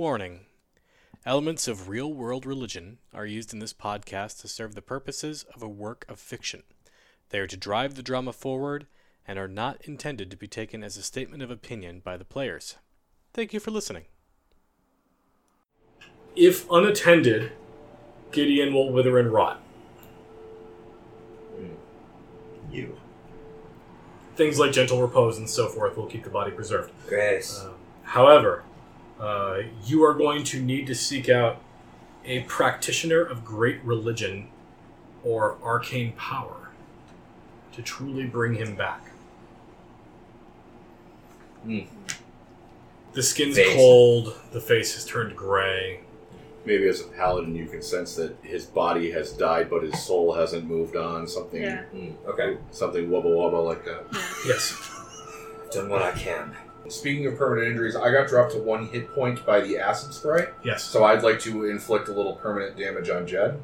Warning Elements of real world religion are used in this podcast to serve the purposes of a work of fiction. They are to drive the drama forward and are not intended to be taken as a statement of opinion by the players. Thank you for listening. If unattended, Gideon will wither and rot. You. Things like gentle repose and so forth will keep the body preserved. Grace. Um, however, uh, you are going to need to seek out a practitioner of great religion or arcane power to truly bring him back. Hmm. The skin's Face. cold, the face has turned gray. Maybe as a paladin, you can sense that his body has died, but his soul hasn't moved on. Something, Yeah. Hmm, okay. something wubba wubba like that. Yes. I've done what I can. Speaking of permanent injuries, I got dropped to one hit point by the acid spray, Yes. so I'd like to inflict a little permanent damage on Jed.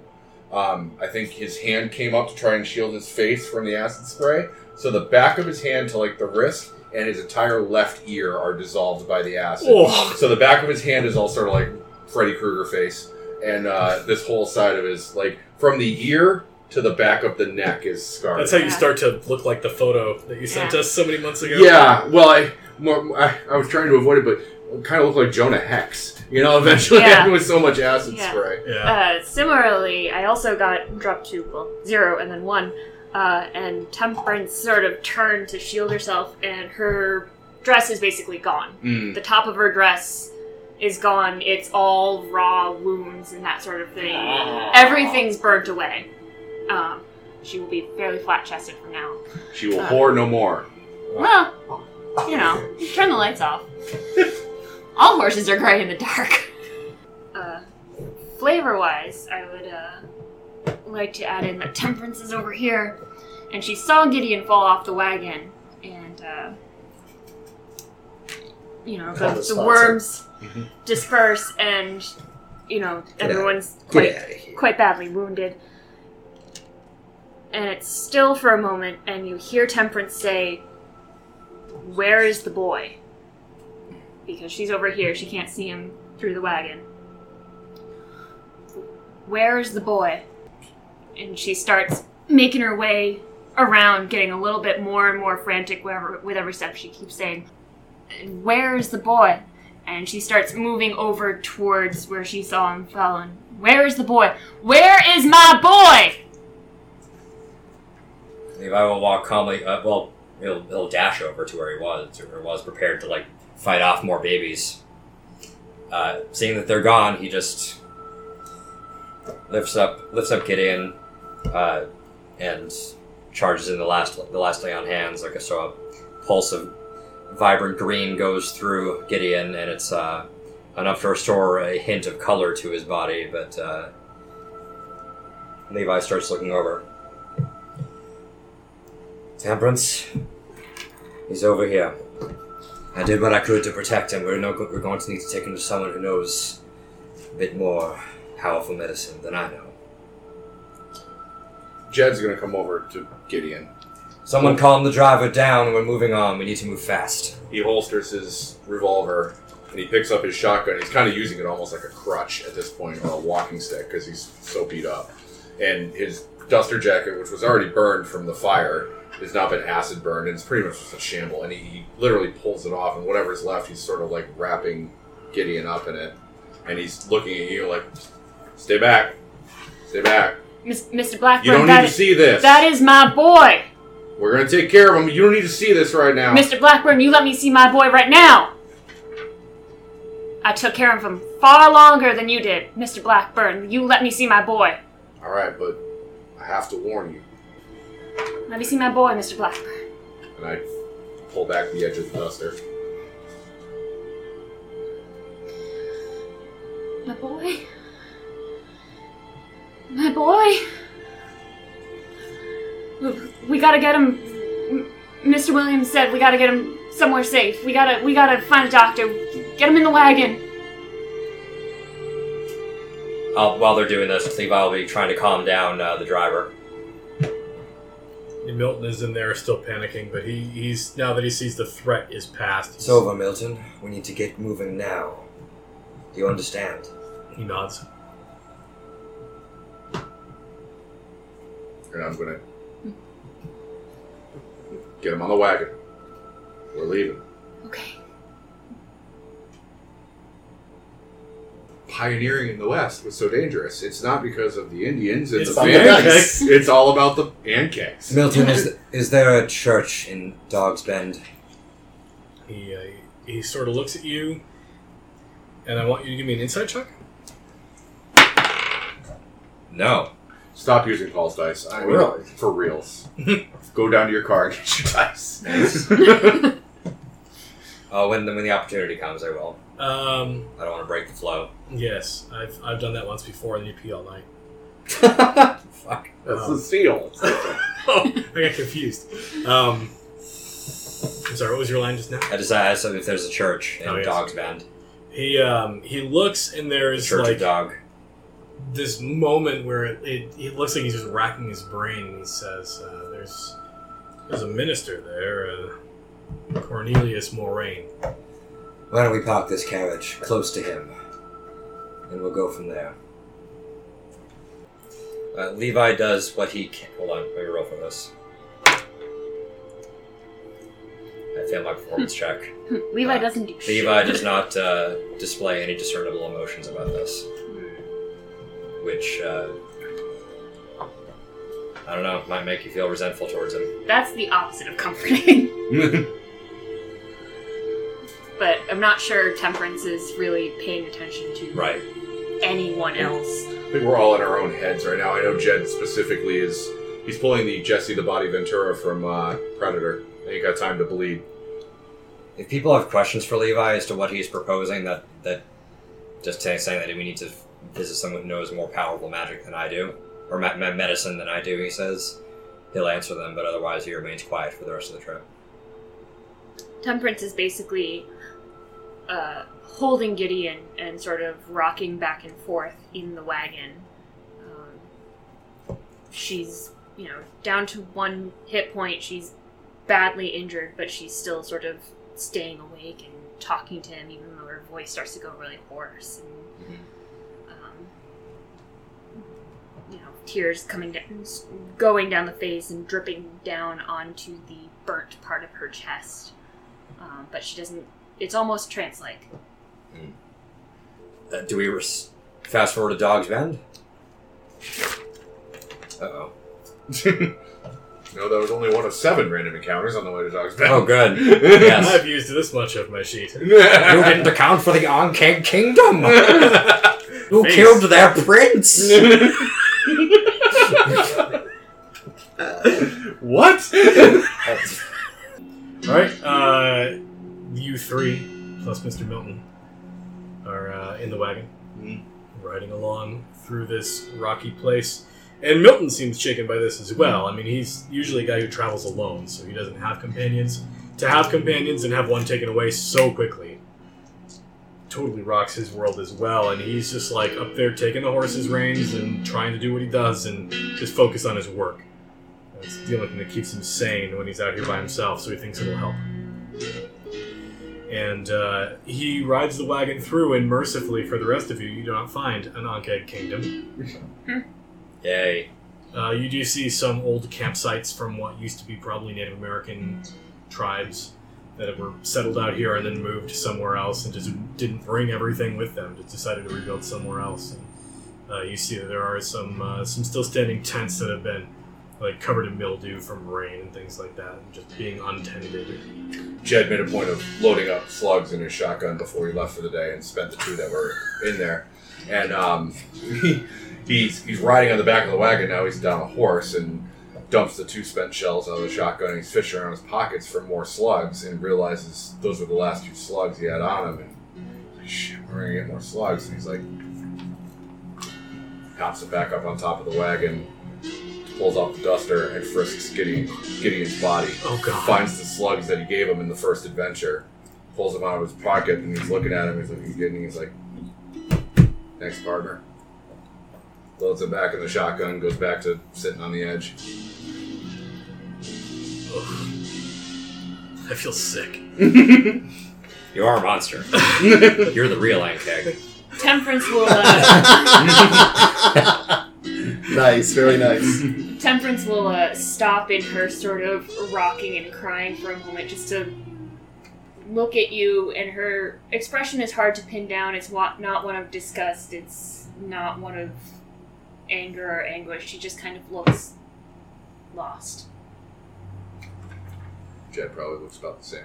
Um, I think his hand came up to try and shield his face from the acid spray, so the back of his hand to like the wrist and his entire left ear are dissolved by the acid. Oh. So the back of his hand is all sort of like Freddy Krueger face, and uh, this whole side of his like from the ear to the back of the neck is scarred. That's how you start to look like the photo that you sent Yeah. us so many months ago. Yeah, well, I, more, I I was trying to avoid it, but it kind of looked like Jonah Hex. You know, eventually Yeah. with so much acid Yeah. spray. Yeah. Uh, similarly, I also got dropped to well zero and then one, uh, and Temperance sort of turned to shield herself, and her dress is basically gone. Mm. The top of her dress is gone. It's all raw wounds and that sort of thing. Everything's burnt away. Um, she will be fairly flat chested from now. She will Uh. whore no more. Well, you know, turn the lights off. All horses are gray in the dark. Uh, flavor wise, I would uh, like to add in that Temperance is over here, and she saw Gideon fall off the wagon, and uh, you know the, the the sponsor. worms Mhm. disperse, and you know Get everyone's Get quite out of here. quite badly wounded. And it's still for a moment, and you hear Temperance say, Where is the boy? Because she's over here, she can't see him through the wagon. Where is the boy? And she starts making her way around, getting a little bit more and more frantic wherever, with every step she keeps saying, Where is the boy? And she starts moving over towards where she saw him fall. And where is the boy? Where is my boy? Levi will walk calmly. Uh, well, he'll, he'll dash over to where he was, or was prepared to like fight off more babies. Uh, seeing that they're gone, he just lifts up lifts up Gideon uh, and charges in the last the last lay on hands. Like I saw a pulse of vibrant green goes through Gideon, and it's uh, enough to restore a hint of color to his body. But uh, Levi starts looking over. Temperance, he's over here. I did what I could to protect him. We're, no, we're going to need to take him to someone who knows a bit more powerful medicine than I know. Jed's gonna come over to Gideon. Someone calm the driver down. We're moving on. We need to move fast. He holsters his revolver and he picks up his shotgun. He's kind of using it almost like a crutch at this point, or a walking stick, because he's so beat up. And his duster jacket, which was already burned from the fire, has not been acid burned, and it's pretty much just a shamble. And he, he literally pulls it off, and whatever's left, he's sort of like wrapping Gideon up in it. And he's looking at you like, "Stay back, stay back. Mr. Blackburn, You don't need to is- see this. that is my boy. We're gonna take care of him. You don't need to see this right now." Mr. Blackburn, you let me see my boy right now. I took care of him far longer than you did, Mr. Blackburn. You let me see my boy. All right, but I have to warn you. Let me see my boy, Mr. Blackburn. And I pull back the edge of the duster. My boy? My boy? We- We gotta get him. Mr. Williams said we gotta get him somewhere safe. We gotta, we gotta find a doctor. Get him in the wagon. Uh, while they're doing this, Levi will be trying to calm down uh, the driver. And Milton is in there still panicking, but he, he's now that he sees the threat is past. It's over, Milton. We need to get moving now. Do you understand? He nods. And I'm gonna get him on the wagon. We're leaving. Okay. Pioneering in the West was so dangerous. It's not because of the Indians and It's the the pancakes. It's all about the pancakes. Milton, is, is there a church in Dog's Bend? He uh, he sort of looks at you, and I want you to give me an insight check. No. Stop using false dice. I mean, Really? For reals. Go down to your car and get your dice. Oh, when the, when the opportunity comes, I will. Um, I don't want to break the flow. yes, I've I've done that once before, and you pee all night. Fuck. That's Um, the steal. It's different. oh, I got confused. Um, I'm sorry. What was your line just now? I just asked if there's a church in Oh, yes. Dog's Bend. He um he looks, and The there's Church like Dog. this moment where it, it, it looks like he's just racking his brain. And he says, uh, "There's there's a minister there, uh, Cornelius Moraine. Why don't we park this carriage close to him, and we'll go from there. Uh, Levi does what he can. Hold on, let me roll for this. I failed my performance check. Levi doesn't do shit. Levi does not uh, display any discernible emotions about this, which uh, I don't know might make you feel resentful towards him. That's the opposite of comforting. but I'm not sure Temperance is really paying attention to Right. anyone else. I think we're all in our own heads right now. I know Jed specifically is he's pulling the Jesse the Body Ventura from uh, Predator. Ain't got time to bleed. If people have questions for Levi as to what he's proposing, that that just saying saying that we need to visit someone who knows more powerful magic than I do, or me- me- medicine than I do, he says, he'll answer them. But otherwise, he remains quiet for the rest of the trip. Temperance is basically uh, holding Gideon and sort of rocking back and forth in the wagon. Um, she's, you know, down to one hit point. She's badly injured, but she's still sort of staying awake and talking to him, even though her voice starts to go really hoarse. And, um, tears coming down, going down the face and dripping down onto the burnt part of her chest um, but she doesn't. It's almost trance-like. Uh, do we res- fast forward to Dog's Bend? Uh oh. No, that was only one of seven random encounters on the way to Dog's Bend. Oh, good. Yes. I've used this much of my sheet. You didn't account for the Ankheg Kingdom. Who Face. killed their prince? What? All right, uh, you three plus Mr. Milton are uh, in the wagon, Mhm. riding along through this rocky place. And Milton seems shaken by this as well. I mean, he's usually a guy who travels alone, so he doesn't have companions. To have companions and have one taken away so quickly totally rocks his world as well. And he's just like up there taking the horse's reins and trying to do what he does and just focus on his work. It's the only thing that keeps him sane when he's out here by himself, so he thinks it'll help. And uh, he rides the wagon through, and mercifully for the rest of you, you do not find an Ankheg kingdom. Yay. Uh, you do see some old campsites from what used to be probably Native American tribes that were settled out here and then moved somewhere else and just didn't bring everything with them. Just decided to rebuild somewhere else. And, uh, you see that there are some uh, some still standing tents that have been like covered in mildew from rain and things like that, and just being untended. Jed made a point of loading up slugs in his shotgun before he left for the day and spent the two that were in there. And um, he, he's he's riding on the back of the wagon now. He's down a horse and dumps the two spent shells out of the shotgun. And he's fishing around his pockets for more slugs and realizes those were the last two slugs he had on him. And shit, we're gonna get more slugs. And he's like, pops it back up on top of the wagon, pulls off the duster, and frisks Gideon, Gideon's body Oh god! finds the slugs that he gave him in the first adventure, pulls them out of his pocket, and he's looking at him. He's looking good, and he's like, "Next partner." Loads it back in the shotgun, goes back to sitting on the edge. I feel sick. You are a monster. You're the real Ankheg. Temperance will uh, nice, very nice. Temperance will uh, stop in her sort of rocking and crying for a moment just to look at you, and her expression is hard to pin down. It's wa- not one of disgust, it's not one of anger or anguish. She just kind of looks lost. Jed probably looks about the same.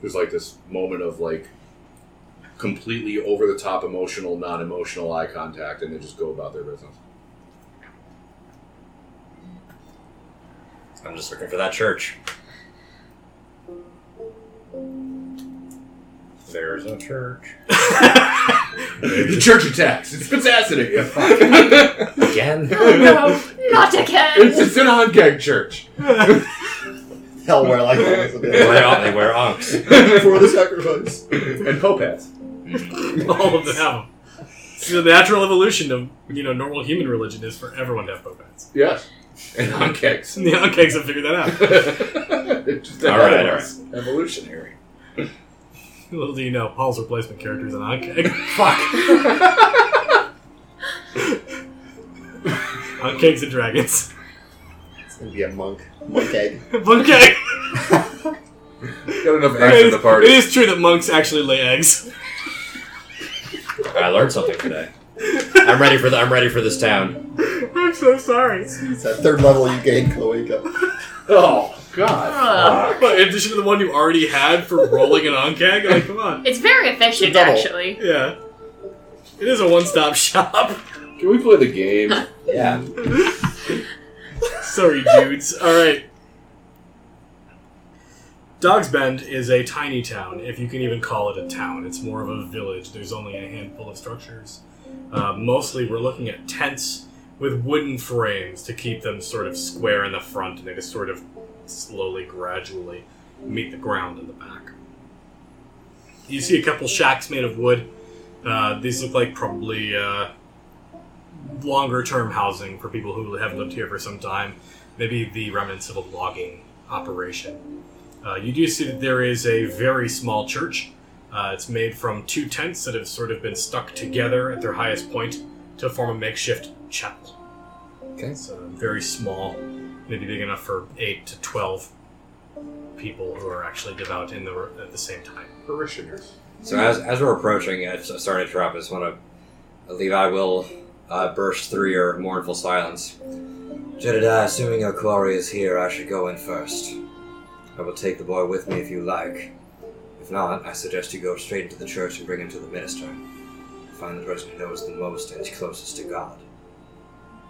There's like this moment of like completely over the top emotional, non emotional eye contact, and they just go about their business. I'm just looking for that church. There's a church. the church attacks. It spits acid at you. Again? Oh no, not again! it's, it's an on-gag church. Hell, where like that. They wear, they wear unks. For the sacrifice. and Pope hats. All of them them. So the natural evolution of you know normal human religion is for everyone to have pope hats. Yes. And. And the Ankhegs have figured that out. Just All right, all us. Evolutionary. Little do you know, Paul's replacement character is an Ankheg. Fuck. Ankhegs and dragons. It's gonna be a monk. Monk egg. Monkey! Got enough eggs in the party. is true that monks actually lay eggs. I learned something today. I'm ready for the, I'm ready for this town. I'm so sorry. It's that third level you gain Cloaca. Oh, God. Ugh. But in addition to the one you already had for rolling an Ankheg, like, come on. It's very efficient, Double. actually. Yeah. It is a one stop shop. Can we play the game? Yeah. Sorry, dudes. Alright. Dog's Bend is a tiny town, if you can even call it a town. It's more of a village. There's only a handful of structures. Uh, mostly, we're looking at tents with wooden frames to keep them sort of square in the front, and they just sort of slowly, gradually meet the ground in the back. You see a couple shacks made of wood. Uh, these look like probably uh, longer term housing for people who have lived here for some time. Maybe the remnants of a logging operation. Uh, you do see that there is a very small church. Uh, it's made from two tents that have sort of been stuck together at their highest point to form a makeshift chapel. Okay. It's uh, very small, maybe big enough for 8 to 12 people who are actually devout in the at the same time. Parishioners. So as, as we're approaching, uh, so- sorry to interrupt. I just want to, Levi will uh, burst through your mournful silence. Jedediah, assuming your quarry is here, I should go in first. I will take the boy with me if you like. If not, I suggest you go straight into the church and bring him to the minister. Find the person who knows the most and is closest to God.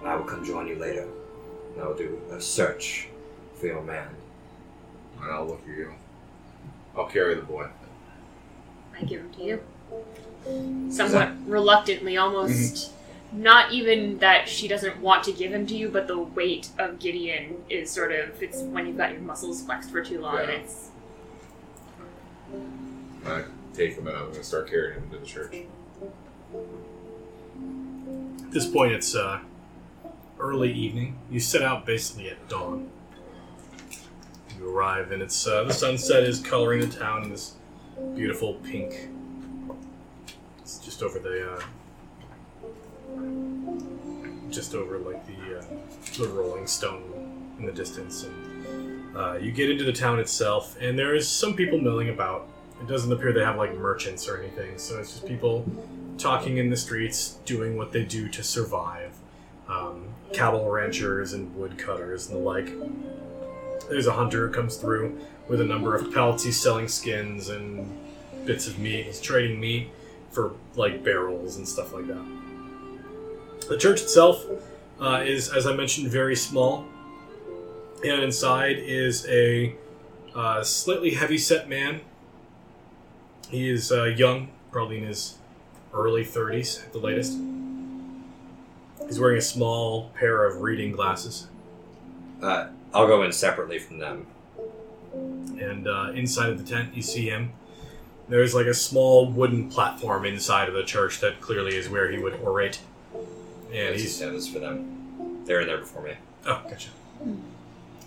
And I will come join you later. And I will do a search for your man. And I'll look at you. I'll carry the boy. I give him to you. Somewhat reluctantly, almost. Mm-hmm. Not even that she doesn't want to give him to you, but the weight of Gideon is sort of. It's when you've got your muscles flexed for too long, and it's. I take him and I'm going to start carrying him to the church. At this point, it's uh, early evening. You set out basically at dawn. You arrive, and it's uh, the sunset is coloring the town in this beautiful pink. It's just over the, uh, just over like the uh, the rolling stone in the distance, and uh, you get into the town itself, and there is some people milling about. It doesn't appear they have like merchants or anything, so it's just people talking in the streets, doing what they do to survive. Um, cattle ranchers and woodcutters and the like. There's a hunter who comes through with a number of pelts. He's selling skins and bits of meat. He's trading meat for like barrels and stuff like that. The church itself uh, is, as I mentioned, very small, and inside is a uh, slightly heavy-set man. He is uh, young, probably in his early 30s at the latest. He's wearing a small pair of reading glasses, Uh, I'll go in separately from them. and uh, inside of the tent, you see him. There's like a small wooden platform inside of the church that clearly is where he would orate. And This he's is- yeah, this is for them. They're in there before me. oh, gotcha.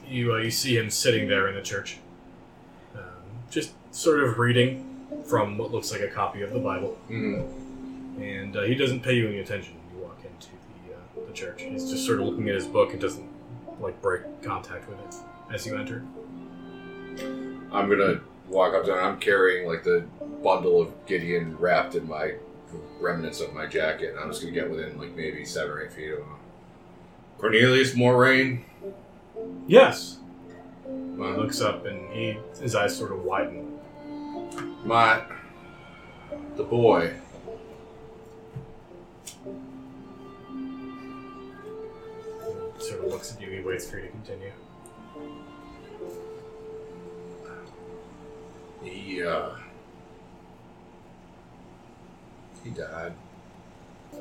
You uh, you see him sitting there in the church, um, just sort of reading from what looks like a copy of the Bible. Mm-hmm. and uh, he doesn't pay you any attention. when You walk into the uh, the church. He's just sort of looking at his book and doesn't like break contact with it as you enter. I'm gonna walk up to him. I'm carrying like the bundle of Gideon wrapped in my remnants of my jacket. And I'm just gonna get within like maybe seven or eight feet of him. Cornelius Moraine. Yes. He looks up and he his eyes sort of widen. My the boy. Sort of looks at you. He waits for you to continue. He uh he died.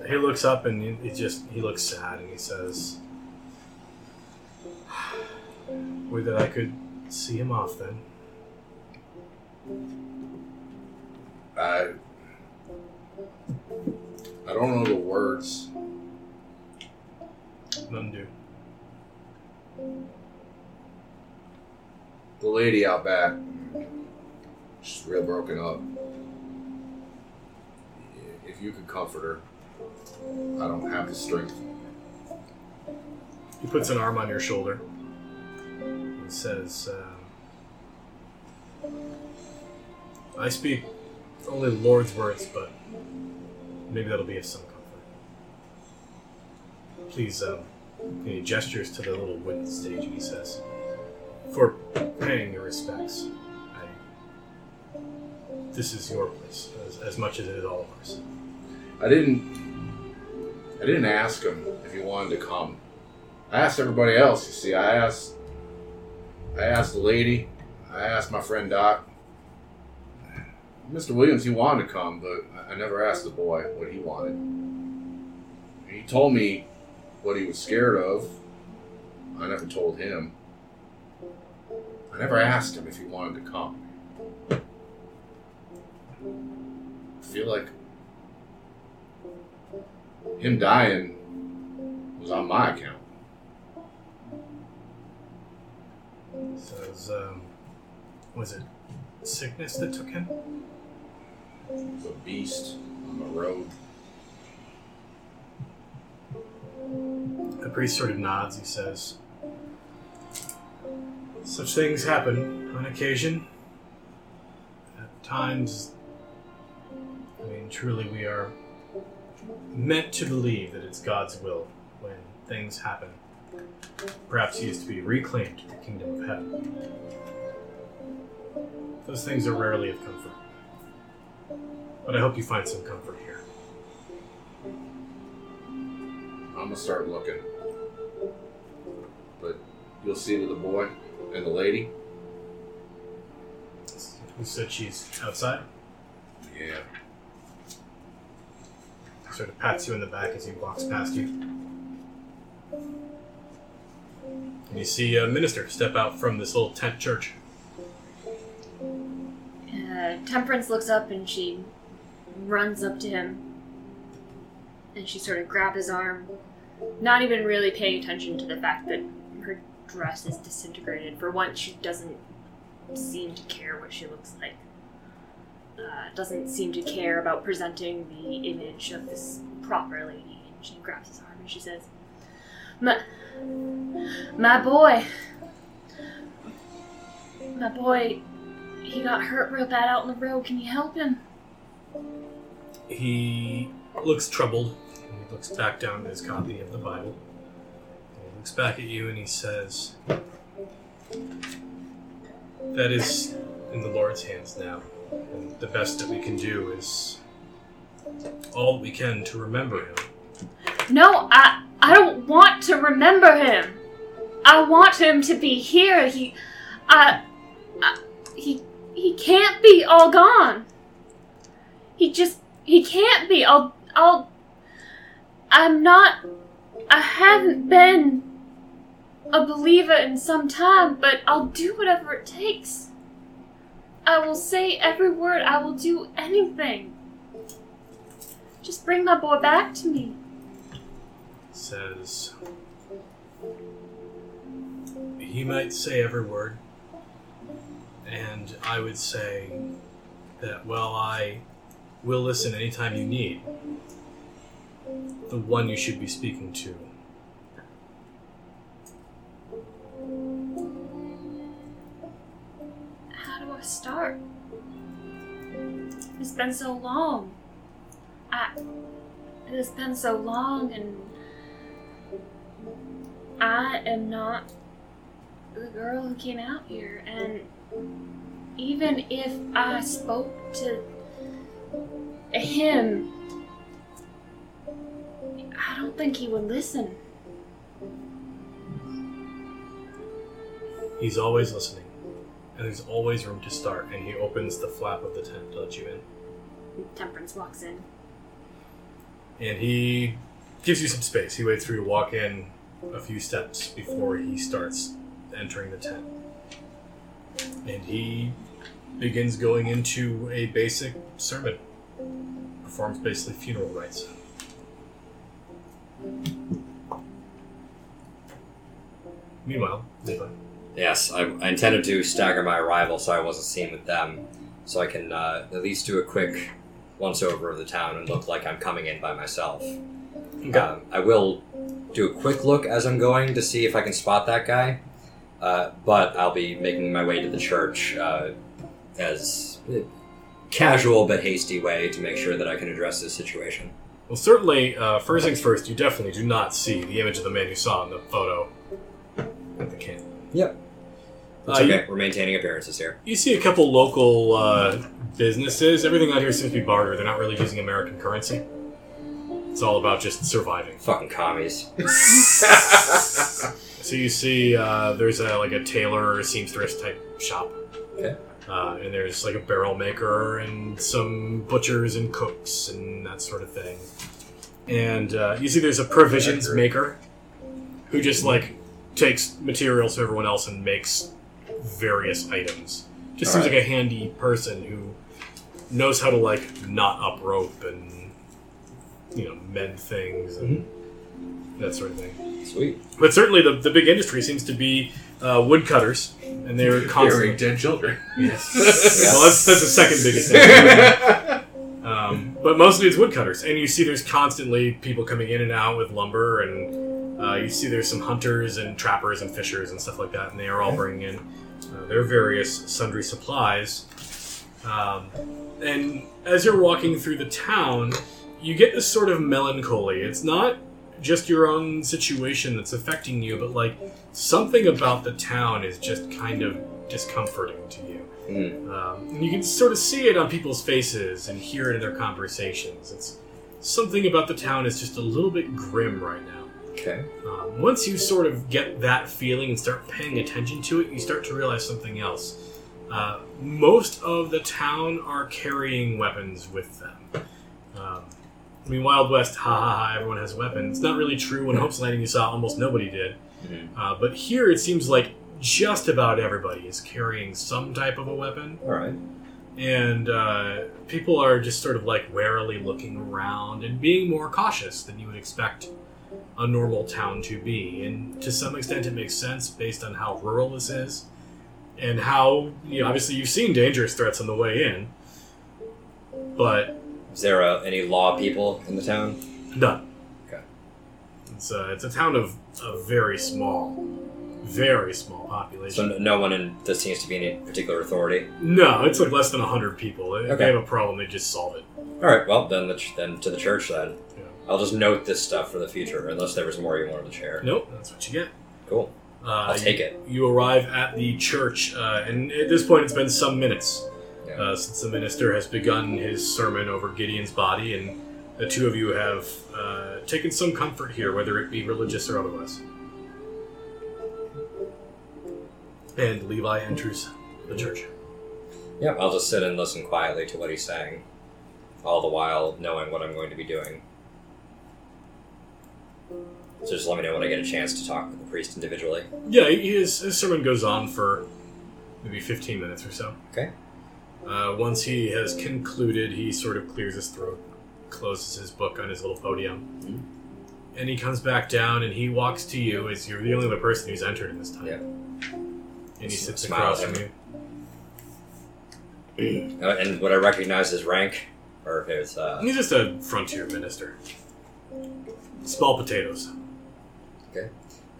He looks up and he, he just he looks sad and he says, "Would that I could see him off then." I I don't know the words. None do. The lady out back, she's real broken up. If you could comfort her, I don't have the strength. He puts an arm on your shoulder and says, uh, "I speak only the Lord's words, but maybe that'll be of some comfort. Please." Um, he gestures to the little wooden stage and he says, "For paying your respects, I, this is your place as, as much as it is all of ours." I didn't. I didn't ask him if he wanted to come. I asked everybody else. You see, I asked. I asked the lady. I asked my friend Doc. Mr. Williams, he wanted to come, but I- never asked the boy what he wanted. He told me what he was scared of. I never told him. I never asked him if he wanted to come. I feel like him dying was on my account. Um, was it sickness that took him? A beast on the road. The priest sort of nods. He says, Such things happen on occasion. At times, I mean, truly, we are meant to believe that it's God's will when things happen. Perhaps he is to be reclaimed to the kingdom of heaven. Those things are rarely of comfort. But I hope you find some comfort here. I'm gonna start looking. But you'll see with the boy and the lady. Who said she's outside? Yeah. Sort of pats you in the back as he walks past you. And you see a minister step out from this little tent church. Uh, Temperance looks up and she runs up to him. And she sort of grabs his arm, not even really paying attention to the fact that her dress is disintegrated. For once, she doesn't seem to care what she looks like. Uh, doesn't seem to care about presenting the image of this proper lady. And she grabs his arm and she says, "My, my boy, my boy, he got hurt real bad out on the road. Can you help him?" He looks troubled. He looks back down at his copy of the Bible. He looks back at you and he says, That is in the Lord's hands now. And the best that we can do is all we can to remember him. No, I I don't want to remember him. I want him to be here. He, I, I he he can't be all gone. He just he can't be. I'll I'll. I'm not. I haven't been a believer in some time, but I'll do whatever it takes. I will say every word. I will do anything. Just bring my boy back to me. says he might say every word and i would say that while i will listen anytime you need the one you should be speaking to. How do I start? It's been so long. I. It's been so long, and I am not the girl who came out here. And even if I spoke to him, I don't think he would listen. He's always listening, and there's always room to start. And he opens the flap of the tent to let you in. Temperance walks in. and he gives you some space. He waits for you to walk in a few steps before he starts entering the tent. And he begins going into a basic sermon, performs basically funeral rites. Meanwhile, Levi. Yes, I, I intended to stagger my arrival so I wasn't seen with them, so I can uh, at least do a quick once over of the town and look like I'm coming in by myself. Um, I will do a quick look as I'm going to see if I can spot that guy, uh, but I'll be making my way to the church uh, as a casual but hasty way to make sure that I can address this situation. Well, certainly, uh, first things first, you definitely do not see the image of the man you saw in the photo at the camp. Yep. It's Uh, you- okay. We're maintaining appearances here. You see a couple local uh, businesses. Everything out here seems to be barter. They're not really using American currency. It's all about just surviving. Fucking commies. So you see, uh, there's a like a tailor or a seamstress type shop. Okay. Uh, and there's like a barrel maker and some butchers and cooks and that sort of thing. And uh, you see, there's a provisions maker who just like takes materials from everyone else and makes various items. Just seems Alright. like a handy person who knows how to like knot up rope and you know mend things and that sort of thing. Sweet. But certainly, the, the big industry seems to be uh, woodcutters, and they're Burying constantly. dead children. Yes. well, that's, that's the second biggest thing. um, but mostly it's woodcutters, and you see there's constantly people coming in and out with lumber, and uh, you see there's some hunters and trappers and fishers and stuff like that, and they are all bringing in uh, their various sundry supplies. Um, and as you're walking through the town, you get this sort of melancholy. It's not just your own situation that's affecting you, but like something about the town is just kind of discomforting to you. Mm. Um, and you can sort of see it on people's faces and hear it in their conversations. It's something about the town is just a little bit grim right now. Okay. Um, once you sort of get that feeling and start paying attention to it, you start to realize something else. Uh, most of the town are carrying weapons with them. I mean, Wild West, ha ha ha, everyone has a weapon. It's not really true. When Hope's Landing, you saw almost nobody did. Mhm. Uh, but here, it seems like just about everybody is carrying some type of a weapon All right. and uh, people are just sort of like warily looking around and being more cautious than you would expect a normal town to be. And to some extent, it makes sense based on how rural this is and how you know, obviously you've seen dangerous threats on the way in, but Is there uh, any law people in the town? none. Okay. It's a, it's a town of a very small, very small population. no, no one in this seems to be any particular authority. No, it's like less than 100 people. If Okay. they have a problem, they just solve it. All right. Well, then the ch- then to the church then. Yeah. I'll just note this stuff for the future, unless there was more you wanted to share. Nope, that's what you get. Cool. Uh, I'll take it. You arrive at the church, uh, and at this point, it's been some minutes. Uh, since the minister has begun his sermon over Gideon's body, and the two of you have uh, taken some comfort here, whether it be religious or otherwise. And Levi enters the church. Yep. I'll just sit and listen quietly to what he's saying, all the while knowing what I'm going to be doing. So just let me know when I get a chance to talk with the priest individually. Yeah, his, his sermon goes on for maybe 15 minutes or so. Okay. Uh, once he has concluded, he sort of clears his throat, closes his book on his little podium, Mhm. and he comes back down and he walks to you as you're the only other person who's entered in this time. Yeah. And he sits across from you. Uh, and would I recognize his rank, or if it's uh, He's just a frontier minister. Small potatoes. Okay.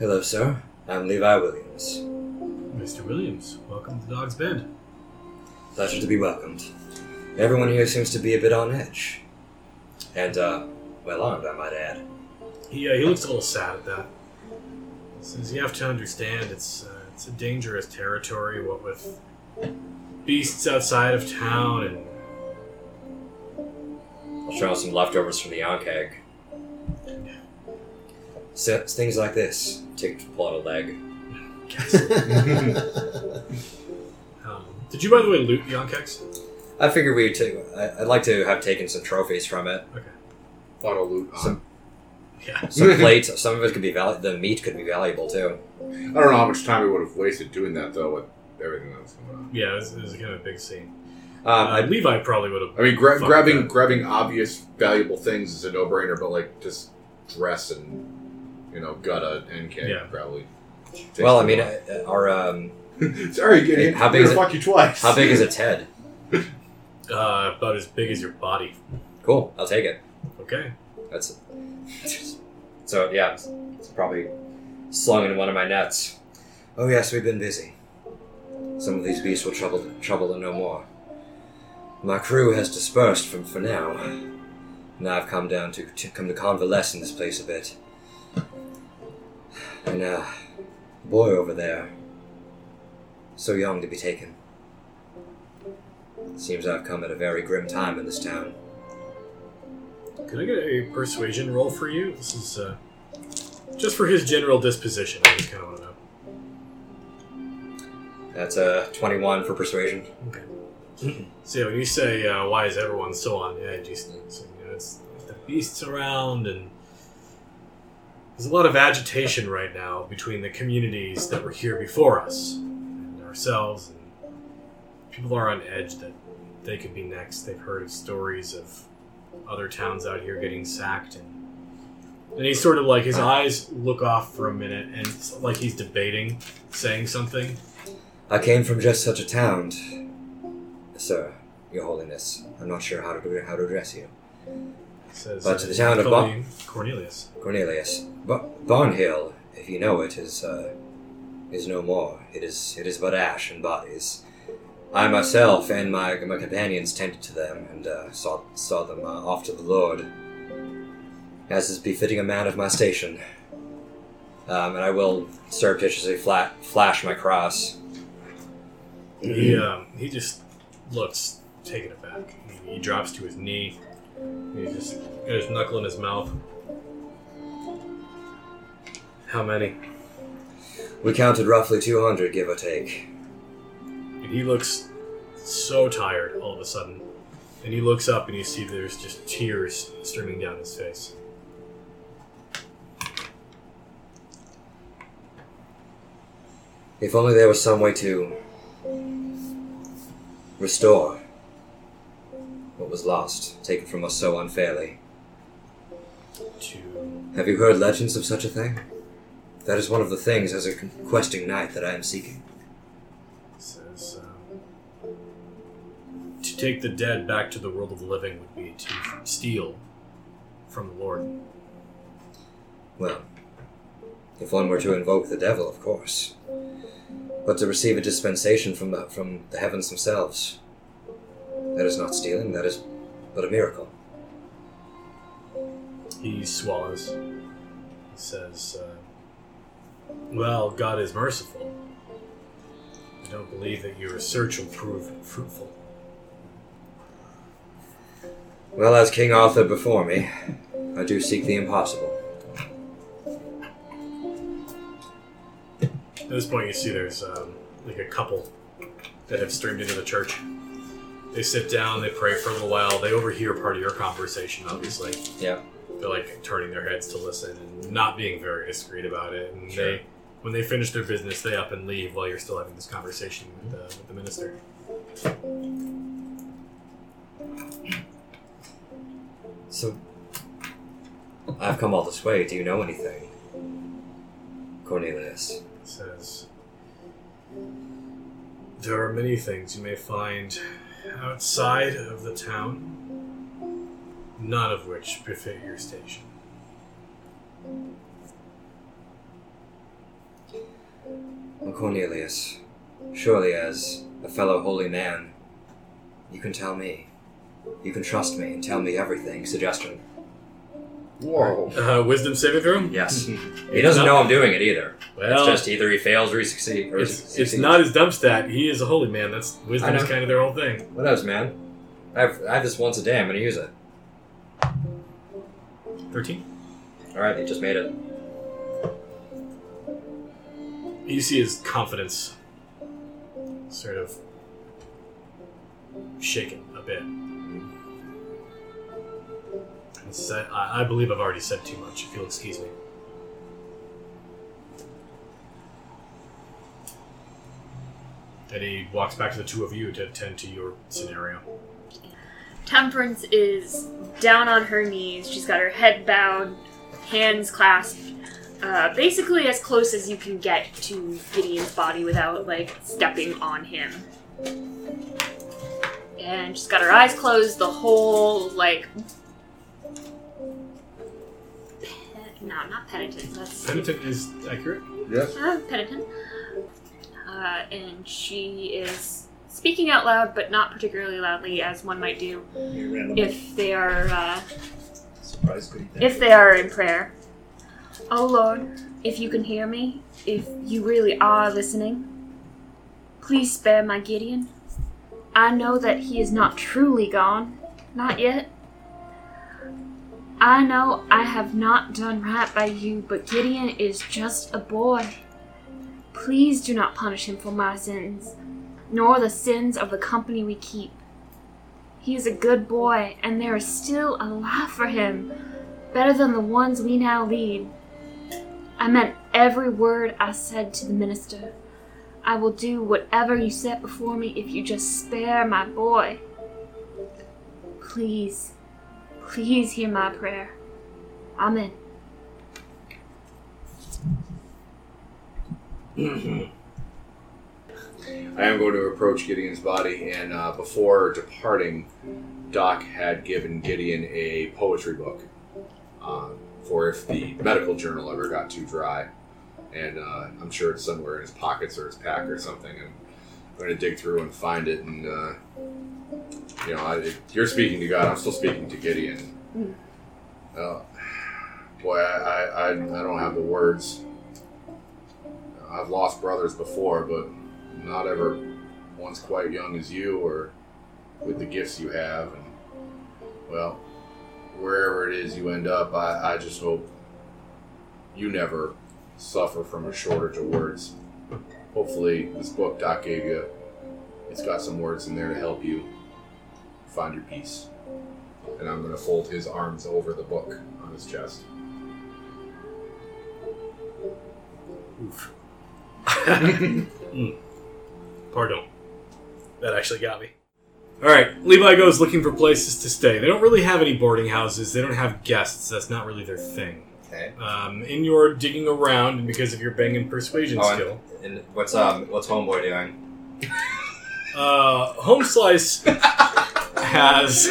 Hello, sir. I'm Levi Williams. Mr. Williams, welcome to Dog's Bend. Pleasure to be welcomed. Everyone here seems to be a bit on edge. And, uh, well armed, I might add. He, uh, he looks a little sad at that. Since you have to understand it's uh, it's a dangerous territory. What with beasts outside of town and I'll show him some leftovers from the Yonkeg. So, things like this. Take pull out a leg. did you by the way loot the Ankhegs? I figured we'd take. I- I'd like to have taken some trophies from it. A lot of loot. on. Some- Yeah. Some plates. Some of it could be val- The meat could be valuable too. I don't know how much time we would have wasted doing that though with everything that was going on. Yeah, it was, it was kind of a big scene. Um, Uh, I, Levi probably would have. I mean, gra- Fuck grabbing that. grabbing obvious valuable things is a no brainer, but like just dress and you know gut a NK Yeah. probably. takes well, I a mean, while. uh, our um, sorry, Gideon. how How big big is it- fuck you twice? how big is its head? Uh, about as big as your body. Cool. I'll take it. Okay. That's it. so yeah. It's, it's probably slung in one of my nets. Oh yes, we've been busy. Some of these beasts will trouble trouble no more. My crew has dispersed from for now. Now I've come down to, to come to convalesce in this place a bit. And uh, boy over there, so young to be taken. Seems I've come at a very grim time in this town. Can I get a persuasion roll for you? This is uh, just for his general disposition. I just kind of want to know. That's a twenty-one for persuasion. Okay. So yeah, when you say uh, why is everyone so on edge, you, so, you know, it's the beasts around, and there's a lot of agitation right now between the communities that were here before us ourselves, and people are on edge that they could be next. They've heard of stories of other towns out here getting sacked, and and he's sort of like his eyes look off for a minute, and it's like he's debating saying something. I came from just such a town, sir, Your Holiness. I'm not sure how to how to address you, Says But to uh, the town of me Cornelius. Cornelius. Ba- Barnhill, if you know it, is uh, is no more. It is it is but ash and bodies. I myself and my my companions tended to them and uh, saw saw them uh, off to the Lord, as is befitting a man of my station. Um, and I will surreptitiously flat, flash my cross. He um, he just looks taken aback. He, he drops to his knee. He just got his knuckle in his mouth. How many? We counted roughly 200, give or take. And he looks so tired all of a sudden. And he looks up and you see there's just tears streaming down his face. If only there was some way to restore what was lost, taken from us so unfairly. To Have you heard legends of such a thing? That is one of the things as a questing knight that I am seeking. He says um, to take the dead back to the world of the living would be to steal from the Lord. Well, if one were to invoke the devil, of course. But to receive a dispensation from the, from the heavens themselves, that is not stealing, that is but a miracle. He swallows. He says, uh, Well, God is merciful. I don't believe that your search will prove fruitful. Well, as King Arthur before me, I do seek the impossible. At this point, you see there's um, like a couple that have streamed into the church. They sit down, they pray for a little while. They overhear part of your conversation, obviously. Yeah. They're like turning their heads to listen and not being very discreet about it. And Sure. they, when they finish their business, they up and leave while you're still having this conversation with the, with the minister. So, I've come all this way. Do you know anything? Cornelius. says there are many things you may find outside of the town, none of which befit your station. Cornelius, surely as a fellow holy man, you can tell me. You can trust me and tell me everything. Suggestion. Whoa. Uh, wisdom saving throw. Yes. he doesn't know I'm doing it either. Well, it's just either he fails or he succeeds. Or he it's, it's not his dump stat. He is a holy man. That's wisdom is kind of their whole thing. What else, man? I have, I have this once a day. I'm going to use it. Thirteen. All right, he just made it. You see his confidence sort of shaken a bit. He I, I believe I've already said too much, if you'll excuse me. And he walks back to the two of you to attend to your scenario. Temperance is down on her knees. She's got her head bowed, hands clasped, uh, basically as close as you can get to Gideon's body without like stepping on him. And she's got her eyes closed. The whole like, pe- no, not penitent. That's Penitent is accurate. Yes. uh, penitent. Uh, and she is speaking out loud, but not particularly loudly, as one might do if they are uh, if they are in prayer. Oh Lord, if you can hear me, if you really are listening, please spare my Gideon. I know that he is not truly gone, not yet. I know I have not done right by you, but Gideon is just a boy. Please do not punish him for my sins, nor the sins of the company we keep. He is a good boy, and there is still a life for him, better than the ones we now lead. I meant every word I said to the minister. I will do whatever you set before me if you just spare my boy. Please, please hear my prayer. Amen. I am going to approach Gideon's body, and uh, before departing, Doc had given Gideon a poetry book um, for if the medical journal ever got too dry. And uh, I'm sure it's somewhere in his pockets or his pack or something. I'm going to dig through and find it. And, uh, you know, I, you're speaking to God, I'm still speaking to Gideon. Mm. Uh, boy, I, I, I don't have the words. I've lost brothers before, but not ever one's quite young as you or with the gifts you have and well wherever it is you end up i, I just hope you never suffer from a shortage of words hopefully this book doc gave you it's got some words in there to help you find your peace and i'm going to fold his arms over the book on his chest Oof. Mm. Pardon. That actually got me. Alright, Levi goes looking for places to stay. They don't really have any boarding houses, they don't have guests, that's not really their thing. Okay. Um, in your digging around, and because of your banging persuasion Oh, and- skill, And what's um what's homeboy doing? uh, Home Slice has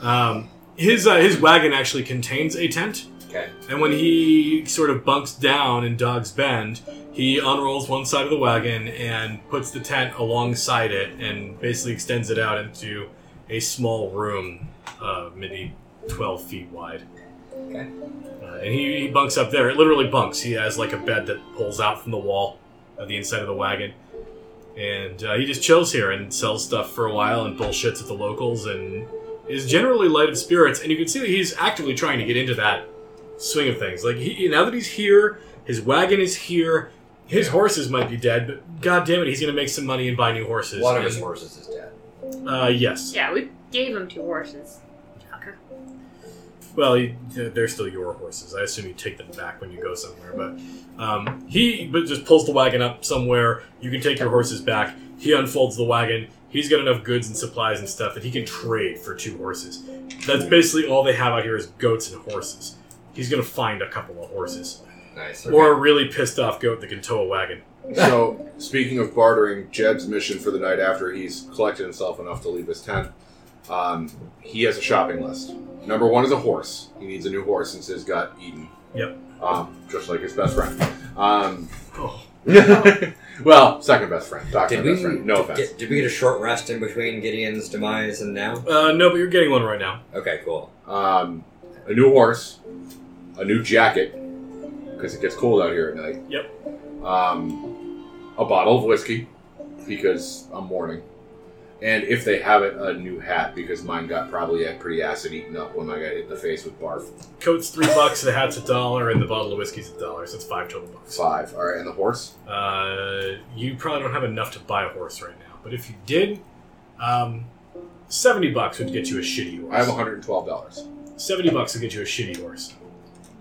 um, his uh, his wagon actually contains a tent, Okay. and when he sort of bunks down in Dog's Bend, he unrolls one side of the wagon and puts the tent alongside it, and basically extends it out into a small room, uh, maybe twelve feet wide. Okay. Uh, and he, he bunks up there. It literally bunks. He has like a bed that pulls out from the wall of the inside of the wagon. And uh, he just chills here and sells stuff for a while and bullshits at the locals and is generally light of spirits. And you can see that he's actively trying to get into that swing of things. Like he, now that he's here, his wagon is here. His horses might be dead, but god damn it, he's going to make some money and buy new horses. One of his And- horses is dead. Uh, yes. Yeah, we gave him two horses. Fucker. Well, he, they're still your horses. I assume you take them back when you go somewhere. But um, he but just pulls the wagon up somewhere. You can take your horses back. He unfolds the wagon. He's got enough goods and supplies and stuff that he can trade for two horses. That's basically all they have out here is goats and horses. He's gonna find a couple of horses, Nice. or a really pissed off goat that can tow a wagon. So, speaking of bartering, Jed's mission for the night after he's collected himself enough to leave his tent, Um, he has a shopping list. Number one is a horse. He needs a new horse since his got eaten. Yep. Um, just like his best friend. Um, Oh. well, second best friend. Doctor Did we, best friend. No did, offense. did we get a short rest in between Gideon's demise and now? Uh, no, but you're getting one right now. Okay, cool. Um, a new horse, a new jacket because it gets cold out here at night. Yep. Um, a bottle of whiskey because I'm mourning, and if they have it, a new hat because mine got probably a pretty acid eaten up when I got hit in the face with barf. Coat's three bucks, the hat's a dollar, and the bottle of whiskey's a dollar, so it's five total bucks. Five. All right, and the horse. Uh, you probably don't have enough to buy a horse right now, but if you did, um, seventy bucks would get you a shitty horse. I have 112 dollars. Seventy bucks would get you a shitty horse.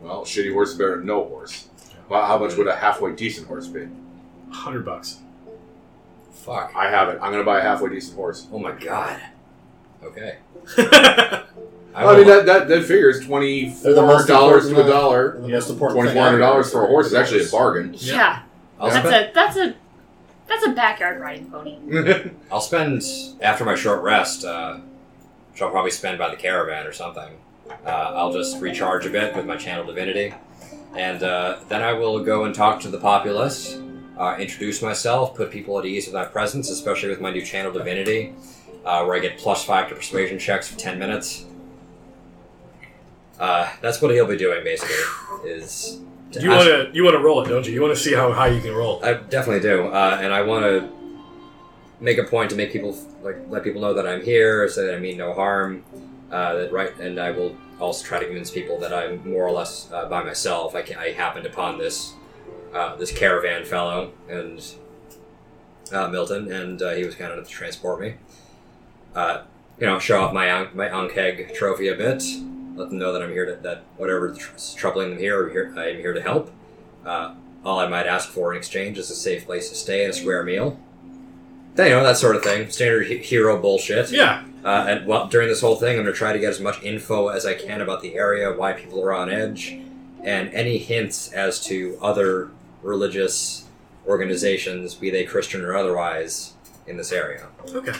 Well, shitty horse is better than no horse. Well, how much would a halfway decent horse be? Hundred bucks. Fuck. I have it. I'm gonna buy a halfway decent horse. Oh my god. Okay. yeah, I, I mean, that, that that figures twenty They're the most dollars to a dollar. The most important Twenty thing four hundred ever. dollars for a horse is actually a bargain. I'll That's spend, a that's a that's a backyard riding pony. I'll spend after my short rest, uh, which I'll probably spend by the caravan or something. Uh, I'll just recharge a bit with my channel divinity, and uh, then I will go and talk to the populace, uh, introduce myself, put people at ease with my presence, especially with my new channel divinity, uh, where I get plus five to persuasion checks for ten minutes. Uh, that's what he'll be doing basically. Is you want to you want to roll it, don't you? You want to see how high you can roll. I definitely do, uh, and I want to make a point to make people like let people know that I'm here, so that I mean no harm. Uh, that right, and I will also try to convince people that I'm more or less uh, by myself. I, ca- I happened upon this uh, this caravan fellow and Milton, and he was kind enough to transport me. You know, show off my my Ankheg trophy a bit. Let them know that I'm here to that whatever's tr- troubling them here, I'm here to help. Uh, all I might ask for in exchange is a safe place to stay and a square meal. You know, that sort of thing. Standard hero bullshit. Yeah, Uh, and well, during this whole thing, I'm going to try to get as much info as I can about the area, why people are on edge, and any hints as to other religious organizations, be they Christian or otherwise, in this area. okay.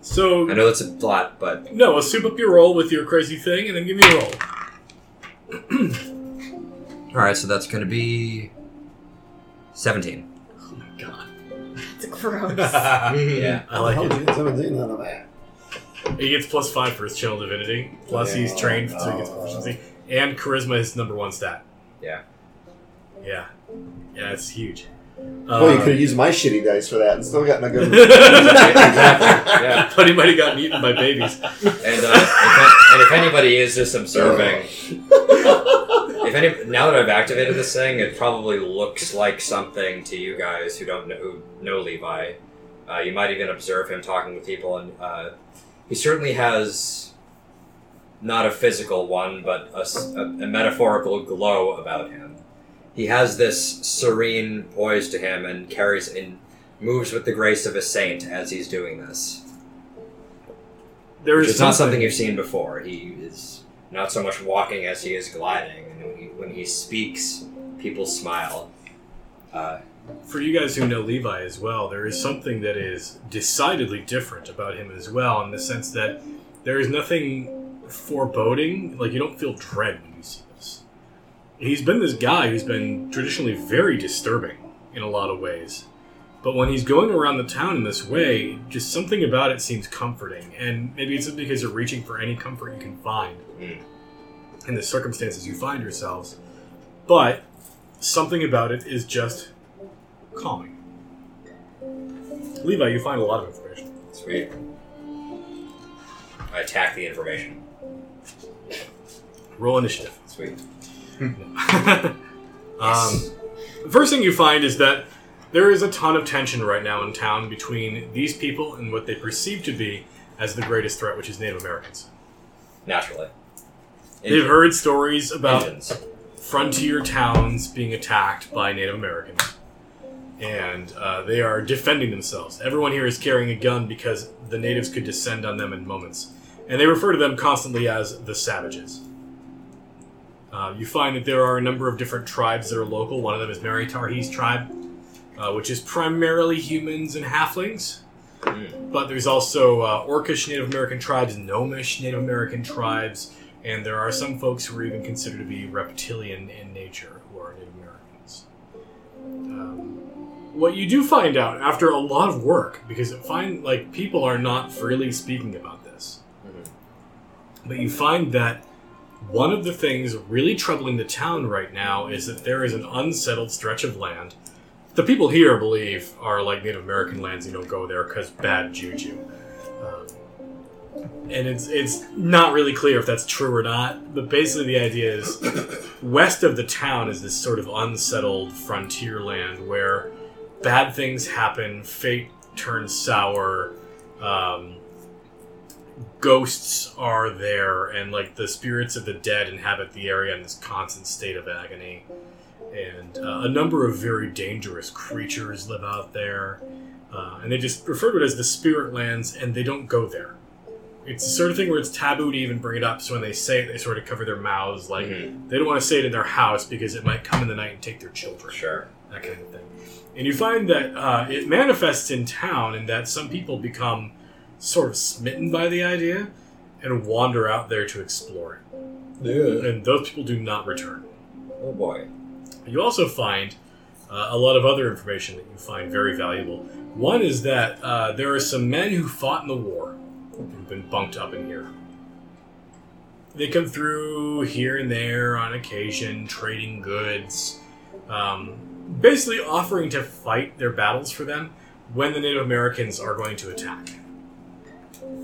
So I know that's a lot, but no, let's soup up your roll with your crazy thing, and then give me a roll. all right. So that's going to be seventeen. Oh my god. It's gross. Yeah. I like it. did you get 17 out of that? He gets plus five for his channel divinity. Plus he's Yeah. trained, so he gets proficiency. And charisma is number one stat. Yeah. Yeah. Yeah, it's huge. well, you Uh, could have used my shitty dice for that and still gotten a good. exactly. Yeah. But he might have gotten eaten by babies. And, uh, if, and if anybody is just observing, if any now that I've activated this thing, it probably looks like something to you guys who don't know who know Levi. Uh, you might even observe him talking with people, and uh, he certainly has not a physical one, but a metaphorical glow about him. He has this serene poise to him, and carries and moves with the grace of a saint as he's doing this. There Which is not something you've seen before. He is not so much walking as he is gliding, and when he, when he speaks, people smile. Uh, for you guys who know Levi as well, there is something that is decidedly different about him as well, in the sense that there is nothing foreboding. Like you don't feel dread when you see this. He's been this guy who's been traditionally very disturbing in a lot of ways, but when he's going around the town in this way, just something about it seems comforting. And maybe it's because you're reaching for any comfort you can find in the circumstances you find yourselves, but something about it is just calming. Levi, you find a lot of information. sweet. I attack the information. Roll initiative. Sweet. um, the first thing you find is that there is a ton of tension right now in town between these people and what they perceive to be as the greatest threat, which is Native Americans. Naturally. They've heard stories about Engines. frontier towns being attacked by Native Americans, and uh, they are defending themselves. Everyone here is carrying a gun because the natives could descend on them in moments, and they refer to them constantly as the savages. Uh, you find that there are a number of different tribes that are local. One of them is Mary Tarhee's tribe, uh, which is primarily humans and halflings. Mm. but there's also uh, Orcish Native American tribes, Gnomish Native American tribes, and there are some folks who are even considered to be reptilian in nature who are Native Americans. Um, what you do find out after a lot of work, because it find like people are not freely speaking about this, but you find that one of the things really troubling the town right now is that there is an unsettled stretch of land. The people here believe are like Native American lands. You don't go there because bad juju. Um, and it's it's not really clear if that's true or not. But basically, the idea is west of the town is this sort of unsettled frontier land where bad things happen, fate turns sour. Um, ghosts are there and like the spirits of the dead inhabit the area in this constant state of agony and uh, a number of very dangerous creatures live out there uh, and they just refer to it as the spirit lands and they don't go there it's the sort of thing where it's taboo to even bring it up so when they say it they sort of cover their mouths like Mhm. they don't want to say it in their house because it might come in the night and take their children Sure. that kind of thing. And you find that uh, it manifests in town, and that some people become sort of smitten by the idea and wander out there to explore it. Yeah. And those people do not return. Oh boy. You also find uh, a lot of other information that you find very valuable. One is that uh, there are some men who fought in the war who've been bunked up in here. They come through here and there on occasion, trading goods, um, basically offering to fight their battles for them when the Native Americans are going to attack.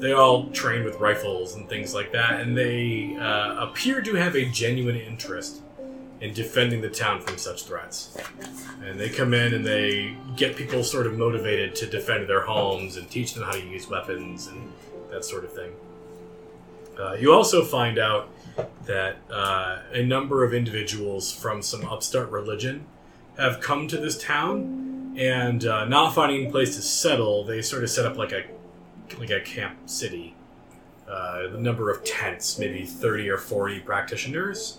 They all train with rifles and things like that, and they uh, appear to have a genuine interest in defending the town from such threats. And they come in and they get people sort of motivated to defend their homes and teach them how to use weapons and that sort of thing. Uh, you also find out that uh, a number of individuals from some upstart religion have come to this town and uh, not finding a place to settle, they sort of set up like a like a camp city. Uh, the number of tents, maybe thirty or forty practitioners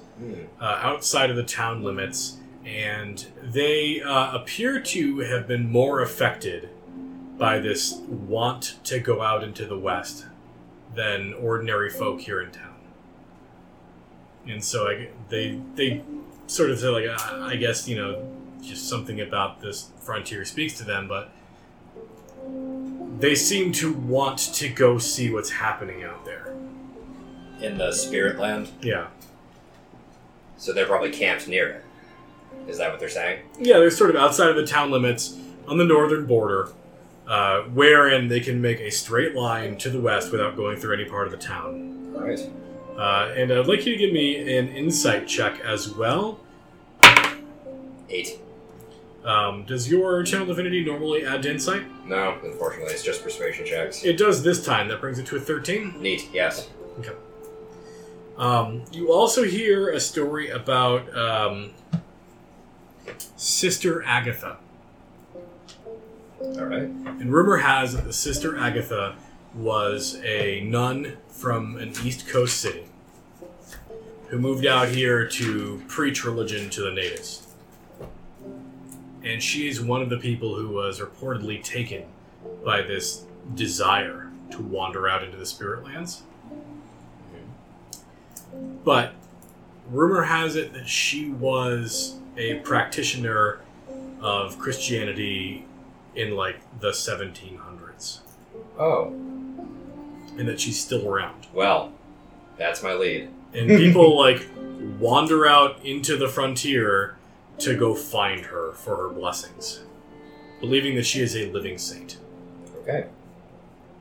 uh, outside of the town limits, and they uh, appear to have been more affected by this want to go out into the west than ordinary folk here in town. And so I, they they sort of say like I I guess you know just something about this frontier speaks to them, but they seem to want to go see what's happening out there. In the spirit land, Yeah. so they're probably camped near it. Is that what they're saying? Yeah, they're sort of outside of the town limits on the northern border, uh, wherein they can make a straight line to the west without going through any part of the town. All right. Uh, and I'd like you to give me an insight check as well. Eight. Um, does your channel divinity normally add to insight? No, unfortunately, it's just persuasion checks. It does this time. That brings it to a 13. Neat. Yes. Um, you also hear a story about um, Sister Agatha. All right. And rumor has that the Sister Agatha was a nun from an East Coast city who moved out here to preach religion to the natives. And she is one of the people who was reportedly taken by this desire to wander out into the spirit lands. But rumor has it that she was a practitioner of Christianity in like the 1700s Oh, and that she's still around. well, that's my lead. And people like wander out into the frontier to go find her for her blessings, believing that she is a living saint. Okay.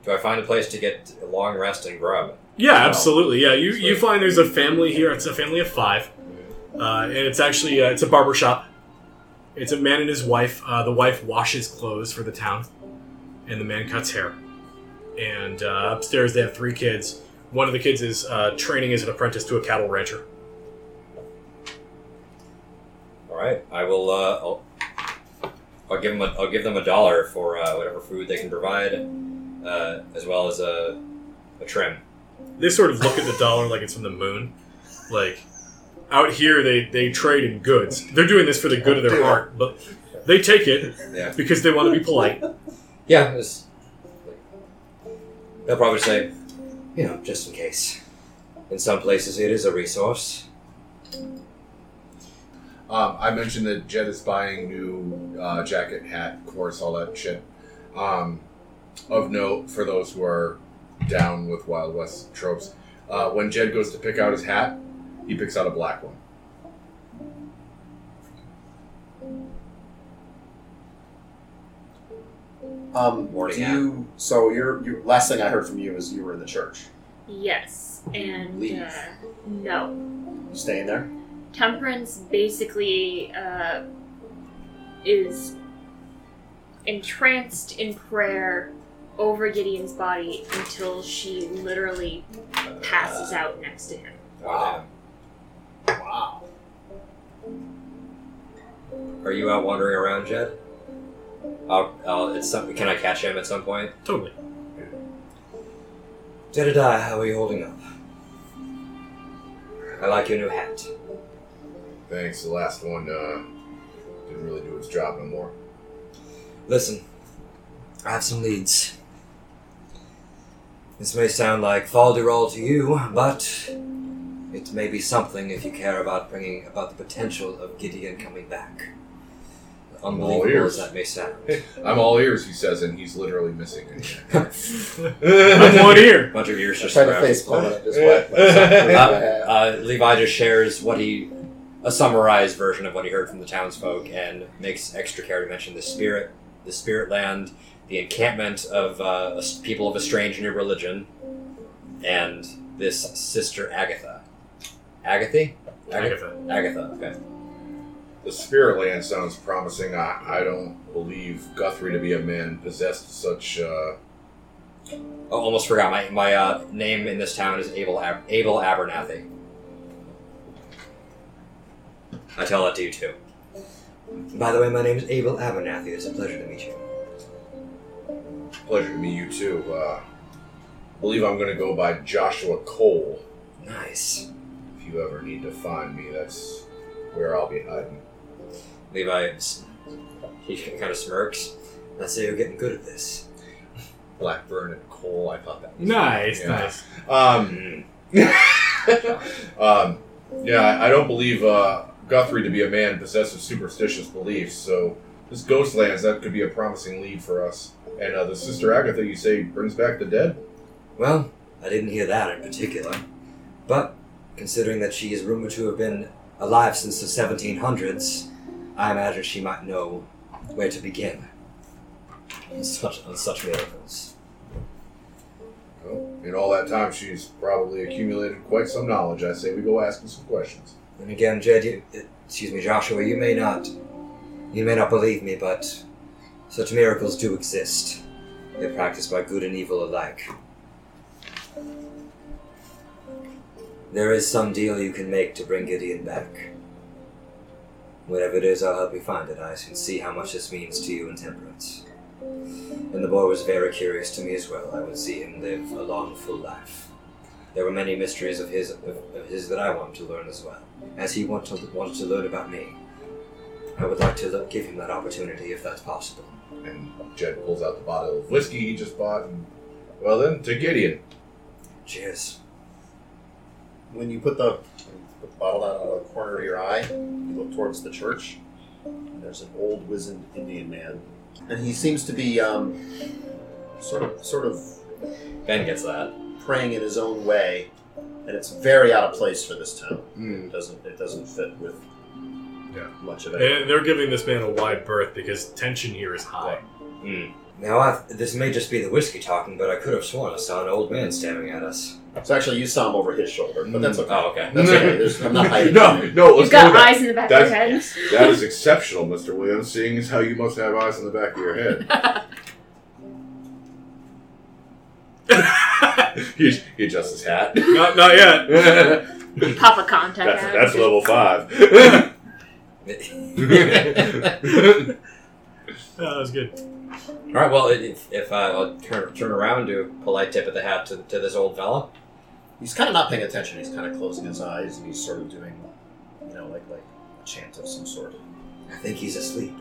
Do I find a place to get a long rest and grub? Yeah, absolutely. Yeah, you, you Sweet. find there's a family here. It's a family of five, uh, and it's actually uh, it's a barber shop. It's a man and his wife. Uh, the wife washes clothes for the town, and the man cuts hair. And uh, upstairs they have three kids. One of the kids is uh, training as an apprentice to a cattle rancher. Right. I will. Uh, I'll, I'll give them. A, I'll give them a dollar for uh, whatever food they can provide, uh, as well as a, a trim. They sort of look at the dollar like it's from the moon. Like out here, they they trade in goods. They're doing this for the good of their heart, but they take it Yeah. because they want to be polite. Yeah. It's, They'll probably say, you know, just in case. In some places, it is a resource. Um, I mentioned that Jed is buying new uh, jacket, hat, course, all that shit. Um, of note for those who are down with Wild West tropes, uh, when Jed goes to pick out his hat, he picks out a black one. Um, Morning, do you? So your your last thing I heard from you is you were in the church. Yes, and Leave. uh, no. You staying there? Temperance basically uh, is entranced in prayer over Gideon's body until she literally passes out next to him. Wow. Wow. Are you out wandering around, Jed? I'll, I'll, it's some, can I catch him at some point? Totally. Jedediah, how are you holding up? I like your new hat. Thanks. The last one uh, didn't really do its job no more. Listen, I have some leads. This may sound like falderall to you, but it may be something if you care about bringing about the potential of Gideon coming back. Unbelievable ears. as that may sound. I'm all ears, he says, and he's literally missing it. I'm one ear. bunch of ears I just tried to around. face palm it, just wet. but it's not clear Uh, what I have. uh, Levi just shares what he, a summarized version of what he heard from the townsfolk, and makes extra care to mention the spirit, the spirit land, the encampment of uh, people of a strange new religion, and this sister Agatha. Agatha? Agatha. Agatha. Okay. The spirit land sounds promising. I, I don't believe Guthrie to be a man possessed of such. Uh, Oh, almost forgot my my uh, name in this town is Abel Ab- Abel Abernathy. I tell that to you too. By the way, my name is Abel Abernathy. It's a pleasure to meet you. pleasure to meet you too. Uh, believe I'm going to go by Joshua Cole. Nice. If you ever need to find me, that's where I'll be hiding. Levi, s- he kind of smirks. I say you're getting good at this. Blackburn and Cole. I thought that was Nice, Yeah. nice. Um, um, yeah, I, I don't believe uh, Guthrie to be a man possessed of superstitious beliefs. So this ghost lands that could be a promising lead for us. And uh, the sister Agatha, you say, brings back the dead. Well, I didn't hear that in particular. But, considering that she is rumored to have been alive since the 1700s, I imagine she might know where to begin. On such, on such miracles. Well, in all that time, she's probably accumulated quite some knowledge. I say we go ask her some questions. And again, Jed, you, excuse me, Joshua, you may not, you may not believe me, but such miracles do exist. They're practiced by good and evil alike. There is some deal you can make to bring Gideon back. Whatever it is, I'll help you find it. I can see how much this means to you in Temperance. And the boy was very curious to me as well. I would see him live a long, full life. There were many mysteries of his of, of his that I wanted to learn as well, as he wanted to, wanted to learn about me. I would like to lo- give him that opportunity if that's possible. And Jed pulls out the bottle of whiskey he just bought. And, well, then, to Gideon. Cheers. When you put the, when you put the bottle out of the corner of your eye, you look towards the church. and There's an old, wizened Indian man, and he seems to be um, sort of, sort of Ben gets that. Praying in his own way, and it's very out of place for this town. Hmm. It doesn't, it doesn't fit with Yeah. much of it. And they're giving this man a wide berth because tension here is high. Now, I, this may just be the whiskey talking, but I could have sworn I saw an old man staring at us. So actually, you saw him over his shoulder, but that's okay. Oh, okay. That's okay. There's, I'm not hiding. no, anything. no, You've got with that. eyes in the back of your head. That is exceptional, Mr. Williams, seeing as how you must have eyes in the back of your head. he, he adjusts his hat. Not, not yet. that's, Pop a contact. out. that's level five. Oh, that was good. All right. Well, if, if uh, I'll turn turn around and do a polite tip of the hat to, to this old fella. He's kind of not paying attention. He's kind of closing his eyes, and he's sort of doing, you know, like like a chant of some sort. I think he's asleep.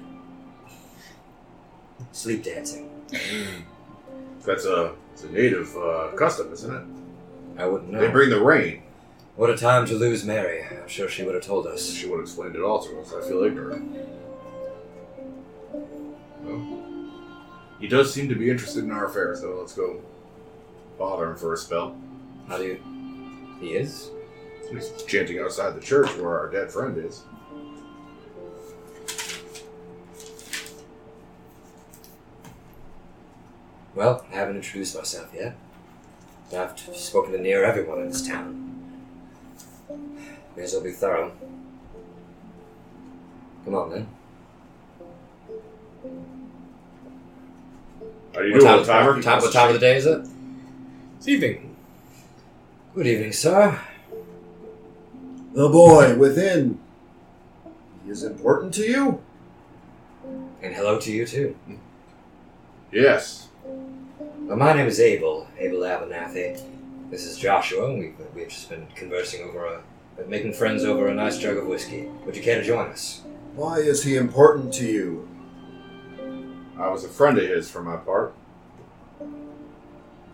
Sleep dancing. That's a, it's a native uh, custom, isn't it? I wouldn't know. They bring the rain. What a time to lose Mary. I'm sure she would have told us. She would have explained it all to us. I feel ignorant. Well, he does seem to be interested in our affairs, though. Let's go bother him for a spell. How do you. He is? He's chanting outside the church where our dead friend is. Well, I haven't introduced myself yet. I've spoken to near everyone in this town. May as well be thorough. Come on, then. Are you What doing, time, timer? time, what time of the day is it? This evening. Good evening, sir. The boy within. He is important to you? And hello to you, too. Yes. Well, my name is Abel, Abel Abernathy. This is Joshua, and we've, we've just been conversing over a. making friends over a nice jug of whiskey. Would you care to join us? Why is he important to you? I was a friend of his for my part.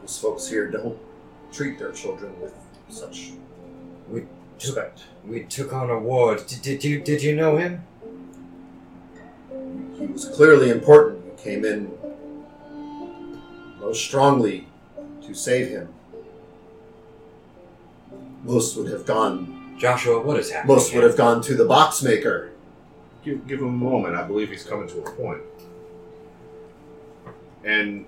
Those folks here don't treat their children with such We respect. We took on a ward. Did, did you did you know him? He was clearly important. You came in most strongly to save him. Most would have gone. Joshua, what is happening? Most would have gone to the box maker. Give, give him a moment. I believe he's coming to a point. And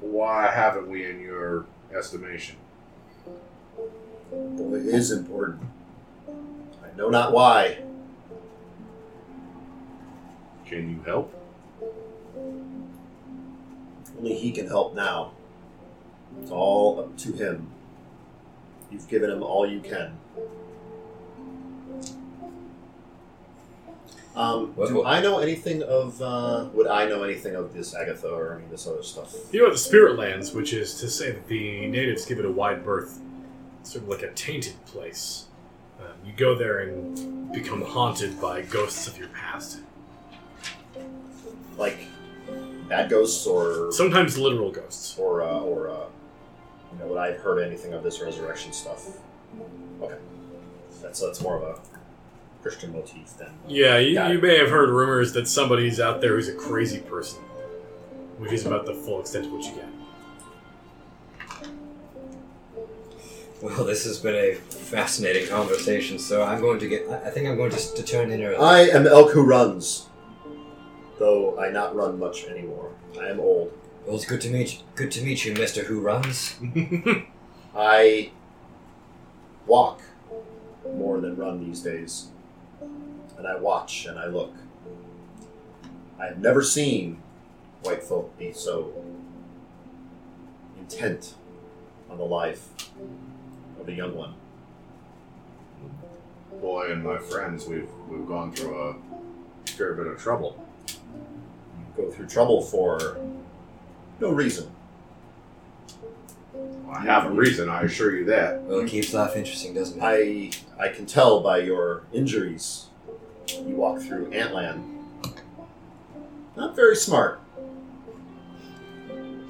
why haven't we in your estimation? Boy is important. I know not why. Can you help? Only he can help now. It's all up to him. You've given him all you can. Um, What- do what- I know anything of? Uh, would I know anything of this Agatha or any of this other stuff? You know about the Spirit Lands, which is to say that the natives give it a wide berth, sort of like a tainted place. Um, you go there and become haunted by ghosts of your past. Like bad ghosts or Sometimes literal ghosts. or uh, or uh, you know, would I have heard anything of this resurrection stuff? Okay, that's that's more of a Christian motif than. Yeah, you, Got you it. may have heard rumors that somebody's out there who's a crazy person, which is about the full extent of what you get. Well, this has been a fascinating conversation. So I'm going to get. I I think I'm going to, to turn in early. I am elk who runs, though I not run much anymore. I am old. Well, it's good to meet. Good to meet you, Mister Who Runs. I walk more than run these days, and I watch and I look. I have never seen white folk be so intent on the life of a young one. Boy and my friends, we've we've gone through a fair bit of trouble. Go through trouble for no reason. I have a reason, I assure you that. Well, it keeps life interesting, doesn't it? I I can tell by your injuries. You walk through Antland. Not very smart.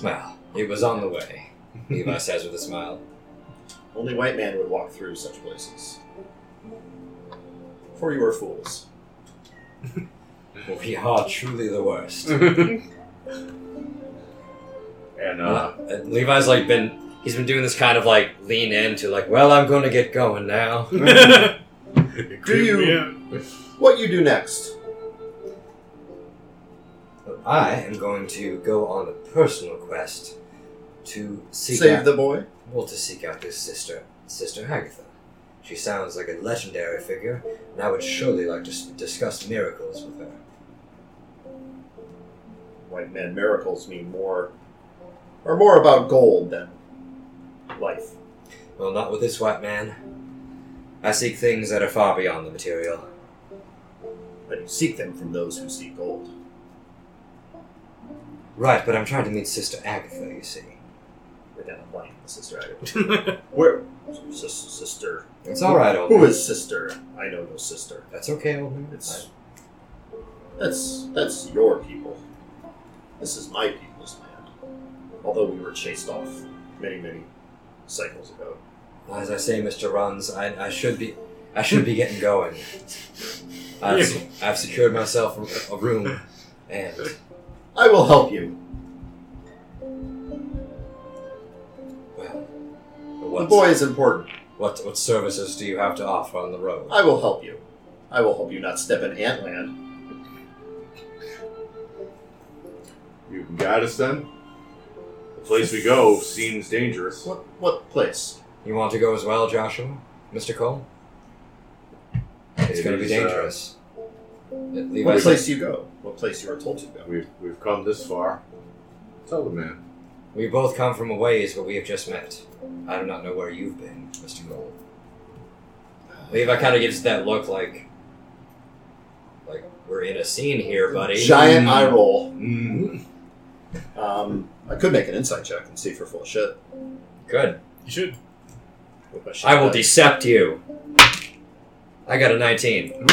Well, it was on the way. Levi says with a smile. Only white man would walk through such places. For you are fools. We are truly the worst. And Uh, uh, Levi's like been. He's been doing this kind of like lean into like, well, I'm going to get going now. Do you- What you do next? But I am going to go on a personal quest to seek Save out, the boy? well to seek out his sister, Sister Agatha. She sounds like a legendary figure, and I would surely like to s- discuss miracles with her. White man miracles mean more are more about gold than life. Well, not with this white man. I seek things that are far beyond the material. But you seek them from those who seek gold. Right, but I'm trying to meet Sister Agatha, you see. We're down a blank, sister Agatha. Where sis- sister It's alright, old Who man. is sister? I know no sister. That's okay, old man. It's that's that's your people. This is my people's land. although we were chased off many, many cycles ago. As I say, Mr. Runs, I, I should be I should be getting going. I've, I've secured myself a, room, and I will help you. well, The boy is important. what what services do you have to offer on the road? I will help you. I will help you not step in antland. You can guide us then. The place we go seems dangerous. What what place? You want to go as well, Joshua, Mr. Cole? It's It going to be is, uh, dangerous. Levi What said- place you go? What place you are told to go? We've we've come this far. Tell the man. We both come from a ways, where we have just met. I do not know where you've been, Mr. Gold. Levi kind of gives that look like, like we're in a scene here, buddy. Giant Mm. eye roll. Mm. Um, I could make an insight check and see if we're full of shit. Good. You should. with my shit I will dice. decept you. I got a 19.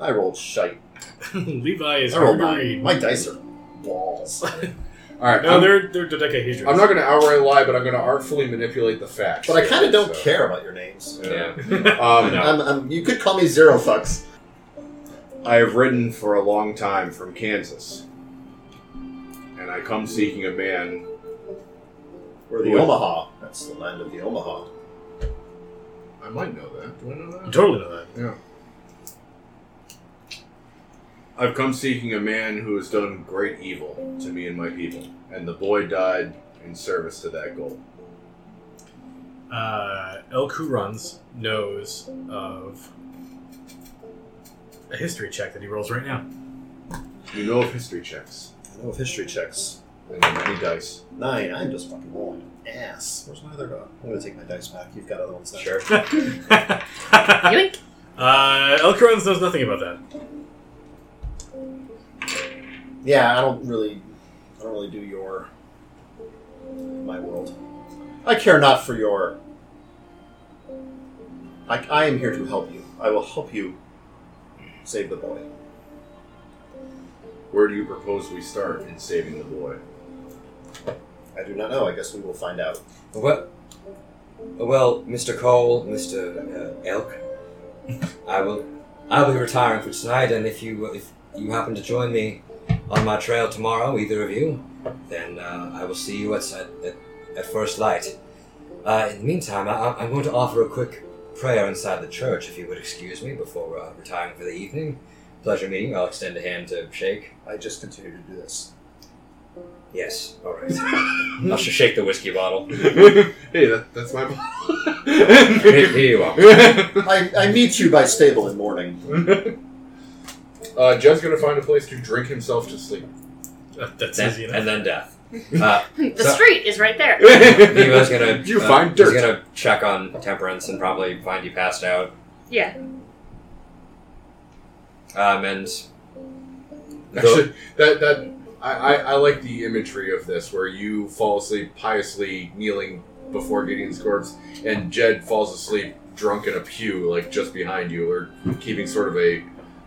I rolled shite. Levi is I rolled hard to nine. read. My dice are balls. All right. No, I'm, they're they're dodecahedrons. I'm not going to outright lie, but I'm going to artfully manipulate the facts. But I kind of don't So, care about your names. Yeah. Um, I'm, I'm, you could call me Zero Fucks. I have ridden for a long time from Kansas, and I come seeking a man. We're the What? Omaha. That's the land of the Omaha. I might know that. Do I know You that? totally know that. Yeah. I've come seeking a man who has done great evil to me and my people, and the boy died in service to that goal. Uh, El Runs knows of a history check that he rolls right now. You know of history checks I know of history checks. and the many dice. Nine. I'm just fucking rolling ass. Where's my other dog? I'm gonna take my dice back. You've got other ones now. Sure. Yoink. uh, El knows nothing about that. Yeah, I don't really, I don't really do your, my world. I care not for your. I, I am here to help you. I will help you save the boy. Where do you propose we start in saving the boy? I do not know. I guess we will find out. Well, well, Mr. Cole, Mr. Uh, Elk, I will, I'll be retiring for tonight, and if you if you happen to join me on my trail tomorrow, either of you, then uh, I will see you at at, at, at first light. Uh, in the meantime, I, I'm going to offer a quick prayer inside the church, if you would excuse me, before uh, retiring for the evening. Pleasure meeting. I'll extend a hand to shake. I just continue to do this. Yes, all right. I'll sh- shake the whiskey bottle. hey, that, that's my. Here, here you are. I, I meet you by stable in morning. uh, Jed's gonna find a place to drink himself to sleep. That's Then- easy enough. and then death. Uh, The So- street is right there. Levi's gonna. You uh, find He's dirt. gonna check on Temperance and probably find you passed out. Yeah. Um, and Actually, that that I, I, I like the imagery of this where you fall asleep piously kneeling before Gideon's corpse, and Jed falls asleep drunk in a pew, like just behind you, or keeping sort of a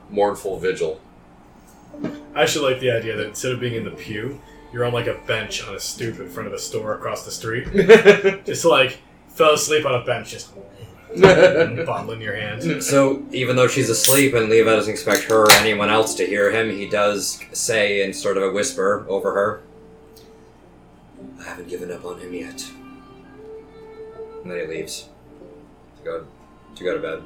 mournful vigil. I actually like the idea that instead of being in the pew, you're on like a bench on a stoop in front of a store across the street. just like fell asleep on a bench, just bottle in your hand. so, even though she's asleep and Levi doesn't expect her or anyone else to hear him, he does say in sort of a whisper over her, "I haven't given up on him yet." And then he leaves to go to go to bed.